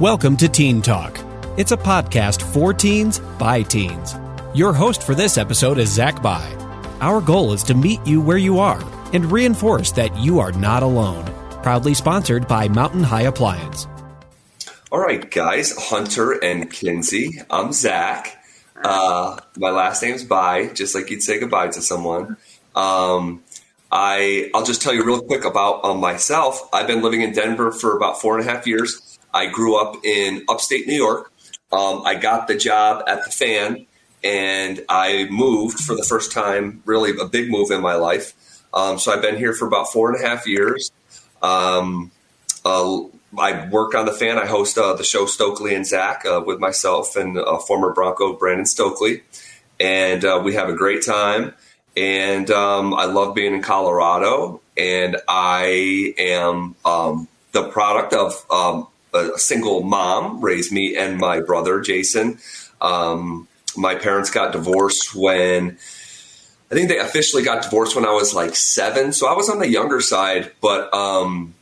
Welcome to Teen Talk. It's a podcast for teens by teens. Your host for this episode is Zach Bye. Our goal is to meet you where you are and reinforce that you are not alone. Proudly sponsored by Mountain High Appliance. All right, guys, Hunter and Kinsey. I'm Zach. Uh, my last name's Bye, just like you'd say goodbye to someone. Um, I I'll just tell you real quick about um, myself. I've been living in Denver for about four and a half years. I grew up in upstate New York. Um, I got the job at the fan and I moved for the first time, really a big move in my life. Um, so I've been here for about four and a half years. Um, uh, I work on the fan. I host uh, the show Stokley and Zach uh, with myself and uh, former Bronco Brandon Stokley. And uh, we have a great time. And um, I love being in Colorado. And I am um, the product of um, a single mom raised me and my brother Jason. Um, my parents got divorced when I think they officially got divorced when I was like seven, so I was on the younger side. But um,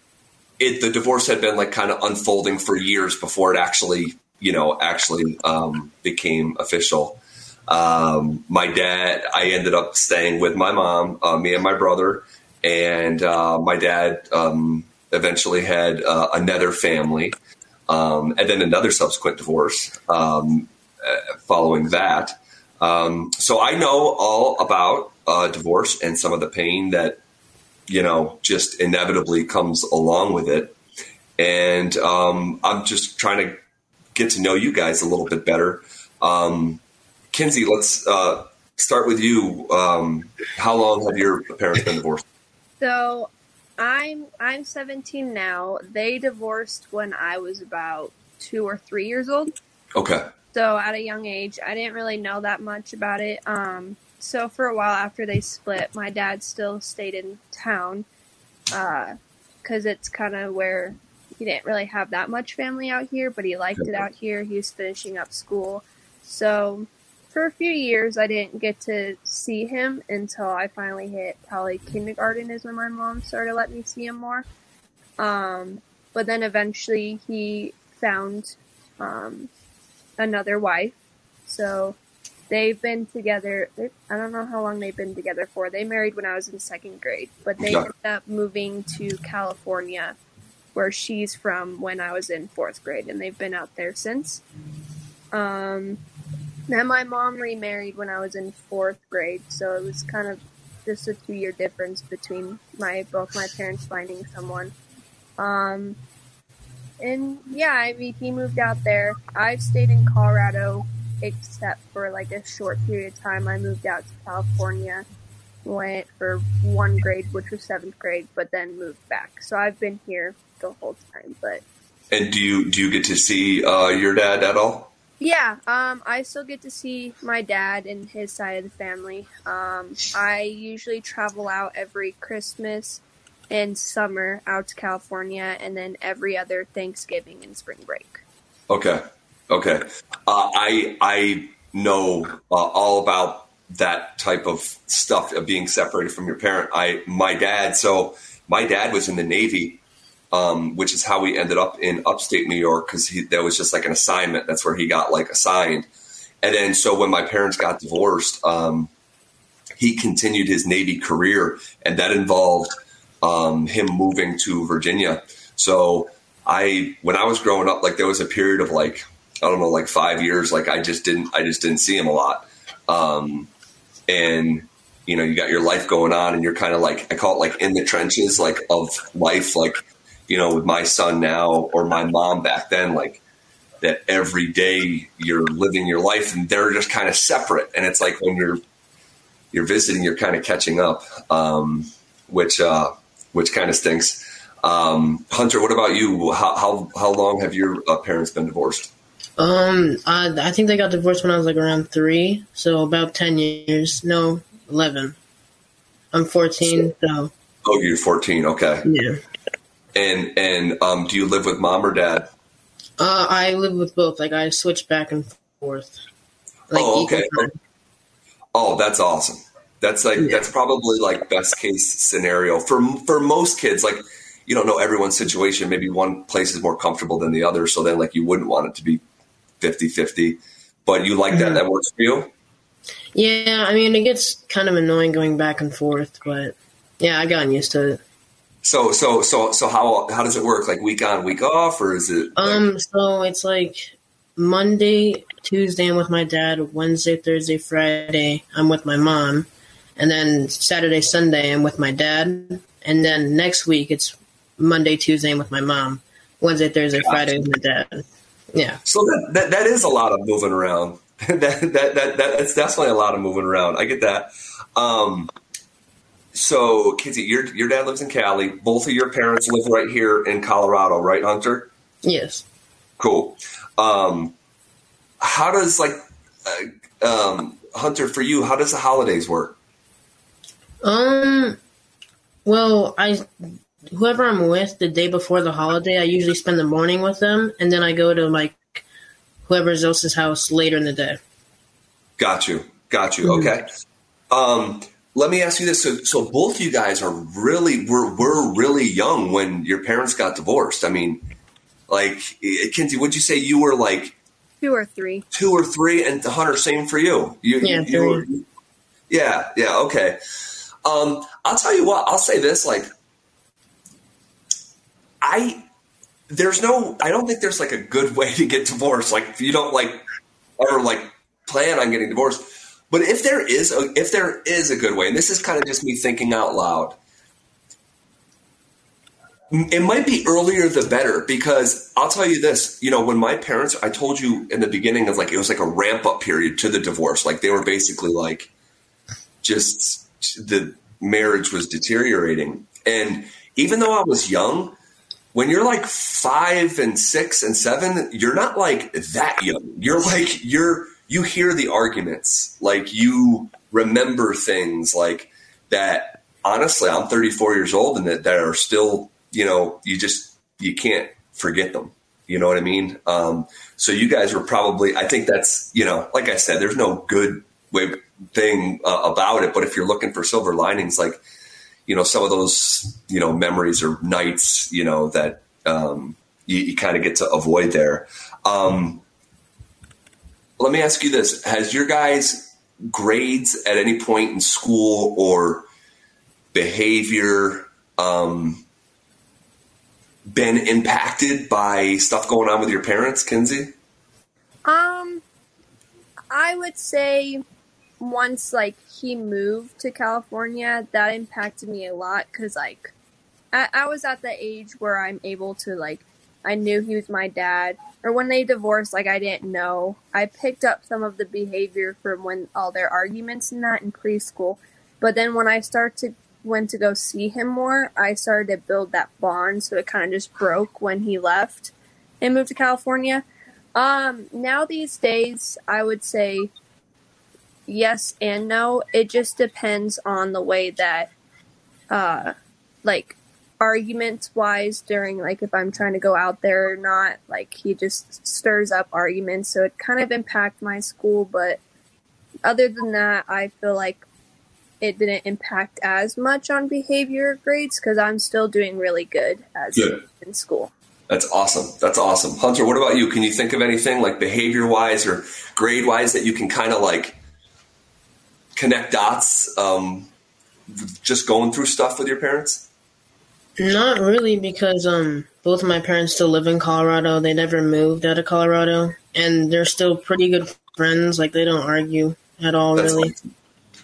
it the divorce had been like kind of unfolding for years before it actually, you know, actually um, became official. Um, my dad, I ended up staying with my mom, uh, me and my brother, and uh, my dad um, eventually had uh, another family, um, and then another subsequent divorce um, uh, following that. Um, so I know all about uh, divorce and some of the pain that you know just inevitably comes along with it. And um, I'm just trying to get to know you guys a little bit better. Um, Kinsey, let's uh, start with you. Um, how long have your parents been divorced? So I'm I'm 17 now. They divorced when I was about two or three years old. Okay. So at a young age, I didn't really know that much about it. Um, so for a while after they split, my dad still stayed in town because uh, it's kind of where he didn't really have that much family out here, but he liked it out here. He was finishing up school, so for a few years, I didn't get to see him until I finally hit probably kindergarten is when my mom started letting me see him more. Um, but then eventually he found um, another wife. So they've been together. I don't know how long they've been together for. They married when I was in second grade, but they ended up moving to California, where she's from, when I was in fourth grade, and they've been out there since. Um, then my mom remarried when I was in fourth grade, so it was kind of just a two year difference between my both my parents finding someone. Um, and yeah, I mean, he moved out there. I've stayed in Colorado except for like a short period of time. I moved out to California, went for one grade, which was seventh grade, but then moved back. So I've been here the whole time. But and do you do you get to see uh, your dad at all? Yeah, um, I still get to see my dad and his side of the family. Um, I usually travel out every Christmas and summer out to California, and then every other Thanksgiving and spring break. Okay, okay. Uh, I I know uh, all about that type of stuff of being separated from your parent. I my dad. So my dad was in the Navy um, which is how we ended up in upstate New York because that was just like an assignment. That's where he got like assigned. And then so when my parents got divorced, um, he continued his Navy career, and that involved um, him moving to Virginia. So I, when I was growing up, like there was a period of like I don't know, like five years, like I just didn't, I just didn't see him a lot. Um, and you know, you got your life going on, and you're kind of like I call it like in the trenches, like of life, like you know, with my son now or my mom back then, like that every day you're living your life and they're just kind of separate. And it's like when you're you're visiting, you're kind of catching up, um, which uh, which kind of stinks. Um, Hunter, what about you? How how, how long have your uh, parents been divorced? Um, I, I think they got divorced when I was like around three, so about ten years. No, eleven. I'm fourteen, so. Oh, you're fourteen. Okay. Yeah. And and um, do you live with mom or dad? Uh, I live with both. Like I switch back and forth. Like, oh, okay. Oh, that's awesome. That's like yeah. that's probably like best case scenario for for most kids. Like you don't know everyone's situation. Maybe one place is more comfortable than the other. So then like you wouldn't want it to be 50 50. But you like that. Mhm. That works for you? Yeah, I mean, it gets kind of annoying going back and forth, but yeah, i've gotten used to it. So so so so how how does it work? Like week on, week off, or is it? like- Um, so it's like Monday, Tuesday, I'm with my dad. Wednesday, Thursday, Friday, I'm with my mom, and then Saturday, Sunday, I'm with my dad. And then next week, it's Monday, Tuesday, I'm with my mom. Wednesday, Thursday, Gotcha. Friday with my dad. Yeah. So that, that that is a lot of moving around. that, that that that's definitely a lot of moving around. I get that. Um, so, Kinsey, your your dad lives in Cali. Both of your parents live right here in Colorado, right, Hunter? Yes. Cool. Um, how does like uh, um, Hunter for you? How does the holidays work? Um. Well, I whoever I'm with the day before the holiday, I usually spend the morning with them, and then I go to like whoever else's house later in the day. Got you. Got you. Mhm. Okay. Um, let me ask you this. So, so both you guys are really, were, were really young when your parents got divorced. I mean, like, eh, Kinsey, would you say you were like Two or three. two or three? And Hunter, same for you. You, Yeah, you, you were, yeah, yeah. Okay. Um, I'll tell you what, I'll say this, like, I, there's no, I don't think there's like a good way to get divorced. Like, if you don't like ever like plan on getting divorced. But if there is a if there is a good way, and this is kind of just me thinking out loud, it might be earlier the better because I'll tell you this, you know, when my parents I told you in the beginning of like it was like a ramp up period to the divorce. Like they were basically like just the marriage was deteriorating. And even though I was young, when you're like five and six and seven, you're not like that young. You're like you're you hear the arguments, like you remember things like that. Honestly, I'm 34 years old and that, that are still, you know, you just you can't forget them. You know what I mean? Um, so you guys were probably. I think that's you know, like I said, there's no good way thing uh, about it. But if you're looking for silver linings, like you know, some of those, you know, memories or nights, you know, that um, you, you kind of get to avoid there. Um, let me ask you this: Has your guys' grades at any point in school or behavior um, been impacted by stuff going on with your parents, Kinsey? Um, I would say once like he moved to California, that impacted me a lot because like I, I was at the age where I'm able to like I knew he was my dad. Or when they divorced, like I didn't know. I picked up some of the behavior from when all their arguments and that in preschool. But then when I started to went to go see him more, I started to build that bond. So it kind of just broke when he left and moved to California. Um, now these days, I would say yes and no. It just depends on the way that, uh, like arguments wise during like if I'm trying to go out there or not. Like he just stirs up arguments, so it kind of impact my school. But other than that, I feel like it didn't impact as much on behavior grades because I'm still doing really good as Good. in school. That's awesome. That's awesome. Hunter, what about you? Can you think of anything like behavior wise or grade wise that you can kind of like connect dots um, just going through stuff with your parents? Not really, because um, both of my parents still live in Colorado. They never moved out of Colorado, and they're still pretty good friends. Like they don't argue at all, That's really. awesome.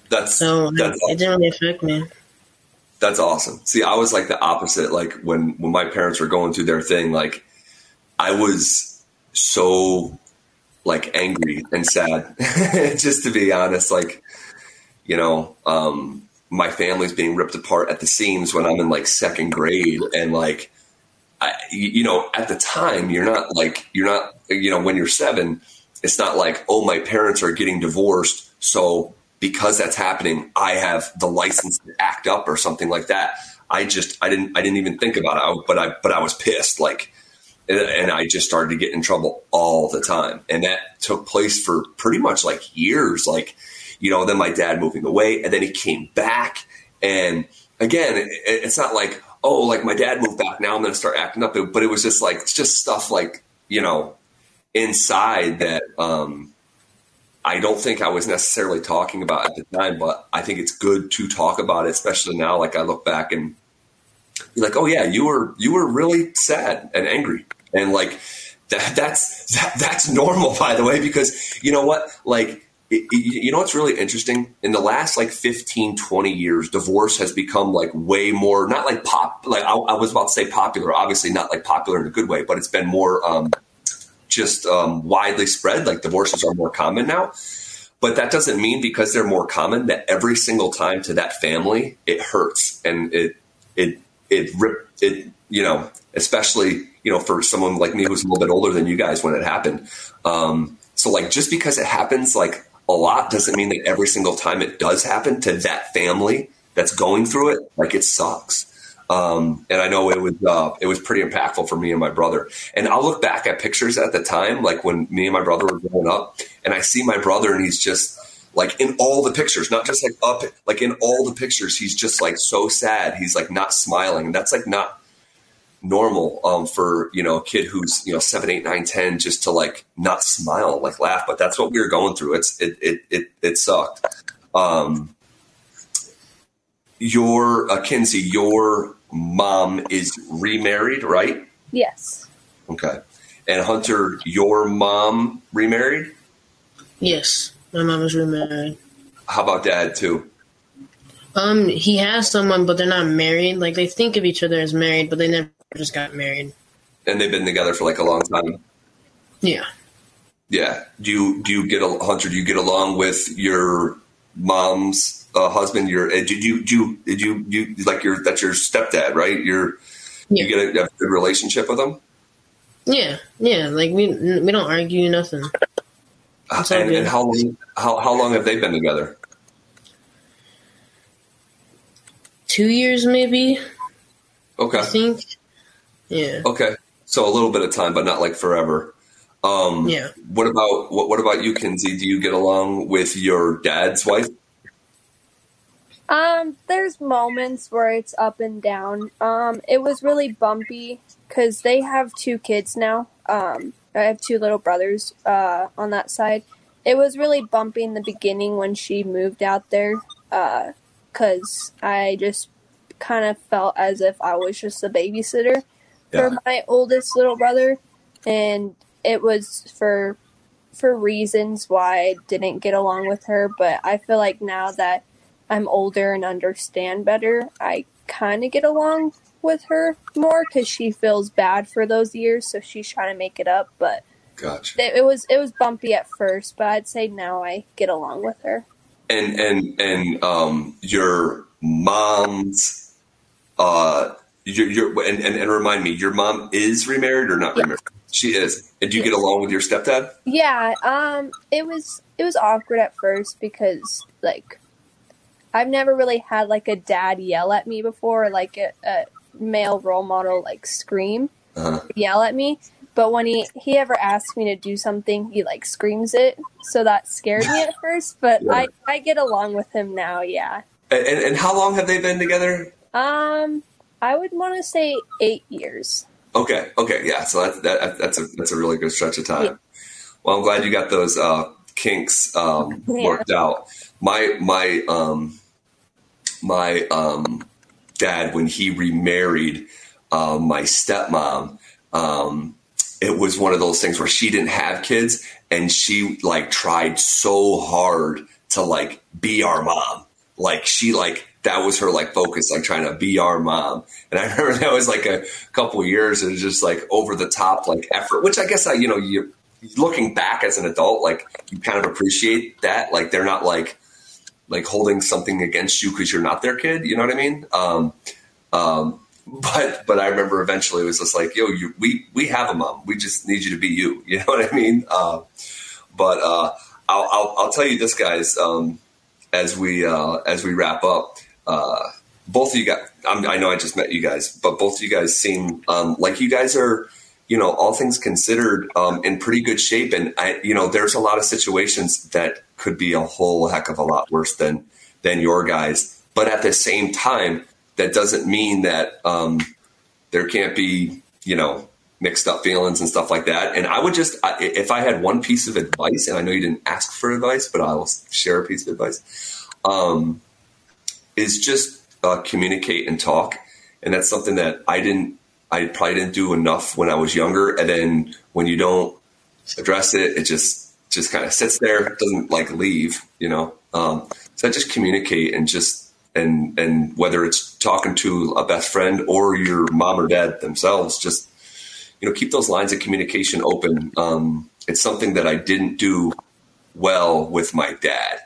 That's So that's it, it didn't really affect me. That's awesome. See, I was like the opposite. Like when when my parents were going through their thing, like I was so like angry and sad. Just to be honest, like you know, um, my family's being ripped apart at the seams when I'm in like second grade, and like I, you know, at the time, you're not like you're not you know when you're seven, it's not like oh my parents are getting divorced, so because that's happening, I have the license to act up or something like that. I just I didn't I didn't even think about it, I, but I but I was pissed like, and I just started to get in trouble all the time, and that took place for pretty much like years. Like, you know, then my dad moving away, and then he came back, and again, it, it's not like oh, like my dad moved back. Now I'm going to start acting up. But it was just like, it's just stuff like, you know, inside that um, I don't think I was necessarily talking about at the time, but I think it's good to talk about it, especially now. Like I look back and be like, oh yeah, you were, you were really sad and angry. And like, that, that's, that, that's normal, by the way, because you know what? Like, you know what's really interesting? In the last like 15 20 years divorce has become like way more not like pop like i, I was about to say popular obviously not like popular in a good way but it's been more um, just um, widely spread like divorces are more common now. But that doesn't mean because they're more common that every single time to that family it hurts and it it it rip it you know especially you know for someone like me who's a little bit older than you guys when it happened. Um, so like just because it happens like a lot doesn't mean that every single time it does happen to that family that's going through it, like it sucks. Um, and I know it was uh, it was pretty impactful for me and my brother. And I'll look back at pictures at the time, like when me and my brother were growing up, and I see my brother, and he's just like in all the pictures, not just like up, like in all the pictures, he's just like so sad. He's like not smiling, and that's like not normal um, for you know a kid who's you know seven, eight, nine, ten, just to like not smile, like laugh. But that's what we were going through. It's it it it, it sucked. Um, your uh, Kinsey, your mom is remarried, right? Yes. Okay. And Hunter, your mom remarried? Yes, my mom is remarried. How about dad too? Um, he has someone, but they're not married. Like they think of each other as married, but they never just got married. And they've been together for like a long time. Yeah. Yeah. Do you do you get a Hunter? Do you get along with your mom's uh, husband? Your uh, did you do you, did you you like your that's your stepdad, right? Your Yeah. you get a, a good relationship with him. Yeah, yeah. Like we we don't argue nothing. And, and how long how how long have they been together? Two years maybe. Okay. I think. Yeah. Okay. So a little bit of time, but not like forever. Um, Yeah. What about what, what about you, Kinsey? Do you get along with your dad's wife? Um, there's moments where it's up and down. Um, it was really bumpy because they have two kids now. Um, I have two little brothers uh, on that side. It was really bumpy in the beginning when she moved out there Uh. because I just kind of felt as if I was just a babysitter Yeah. for my oldest little brother, and it was for for reasons why I didn't get along with her. But I feel like now that I'm older and understand better, I kind of get along with her more because she feels bad for those years, so she's trying to make it up. But Gotcha. it, it was it was bumpy at first, but I'd say now I get along with her. And and and um, your mom's uh, your your and, and and remind me, your mom is remarried or not Yeah. remarried? She is. And do you get along with your stepdad? Yeah, um, it was it was awkward at first because like I've never really had like a dad yell at me before, or, like a, a male role model like scream, Uh-huh. yell at me. But when he he ever asks me to do something, he like screams it. So that scared me at first, but Yeah. I I get along with him now. Yeah. And, and and how long have they been together? Um, I would want to say eight years. Okay, okay, yeah. So that's that, that's a that's a really good stretch of time. Yeah. Well, I'm glad you got those uh, kinks um, Yeah. worked out. My my um, my um, dad when he remarried uh, my stepmom. Um, it was one of those things where she didn't have kids and she like tried so hard to like be our mom like she like that was her like focus like trying to be our mom and i remember that was like a couple years was just like over the top like effort which i guess i you know you looking back as an adult like you kind of appreciate that like they're not like like holding something against you because you're not their kid you know what i mean um um but but I remember eventually it was just like, yo, you we we have a mom. We just need you to be you. You know what I mean? Uh, but uh, I'll, I'll I'll tell you this, guys. Um, as we uh, as we wrap up, uh, both of you guys. I'm, I know I just met you guys, but both of you guys seem um, like you guys are, you know, all things considered, um, in pretty good shape. And I, you know, there's a lot of situations that could be a whole heck of a lot worse than than your guys. But at the same time, that doesn't mean that um, there can't be, you know, mixed up feelings and stuff like that. And I would just, if I had one piece of advice, and I know you didn't ask for advice, but I'll share a piece of advice, um, is just uh, communicate and talk. And that's something that I didn't, I probably didn't do enough when I was younger. And then when you don't address it, it just, just kind of sits there, doesn't like leave, you know? Um, so I just communicate and just, and, and whether it's talking to a best friend or your mom or dad themselves, just, you know, keep those lines of communication open. Um, it's something that I didn't do well with my dad.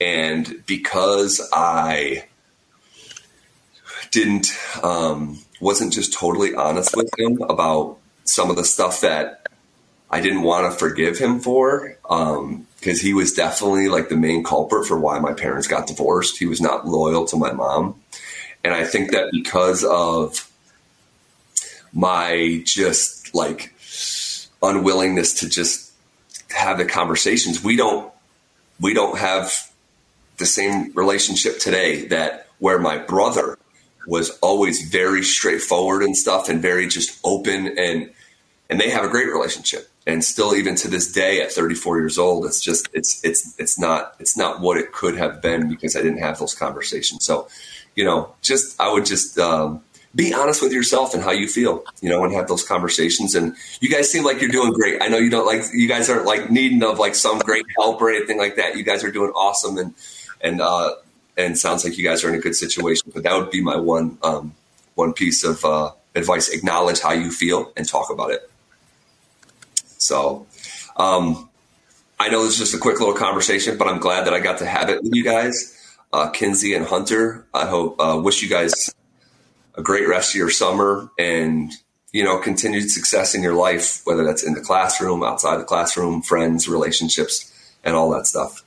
And because I didn't, um, wasn't just totally honest with him about some of the stuff that I didn't want to forgive him for, um, because he was definitely like the main culprit for why my parents got divorced. He was not loyal to my mom. And I think that because of my just like unwillingness to just have the conversations. We don't we don't have the same relationship today that where my brother was always very straightforward and stuff and very just open and and they have a great relationship and still even to this day at 34 years old it's just it's it's it's not it's not what it could have been because I didn't have those conversations so you know just I would just um, be honest with yourself and how you feel, you know, and have those conversations. And you guys seem like you're doing great. I know you don't like, you guys aren't like needing of like some great help or anything like that. You guys are doing awesome and, and, uh, and sounds like you guys are in a good situation. But that would be my one, um, one piece of uh, advice: acknowledge how you feel and talk about it. So, um, I know this is just a quick little conversation, but I'm glad that I got to have it with you guys, uh, Kinsey and Hunter. I hope uh, wish you guys a great rest of your summer and you know continued success in your life whether that's in the classroom outside the classroom friends relationships and all that stuff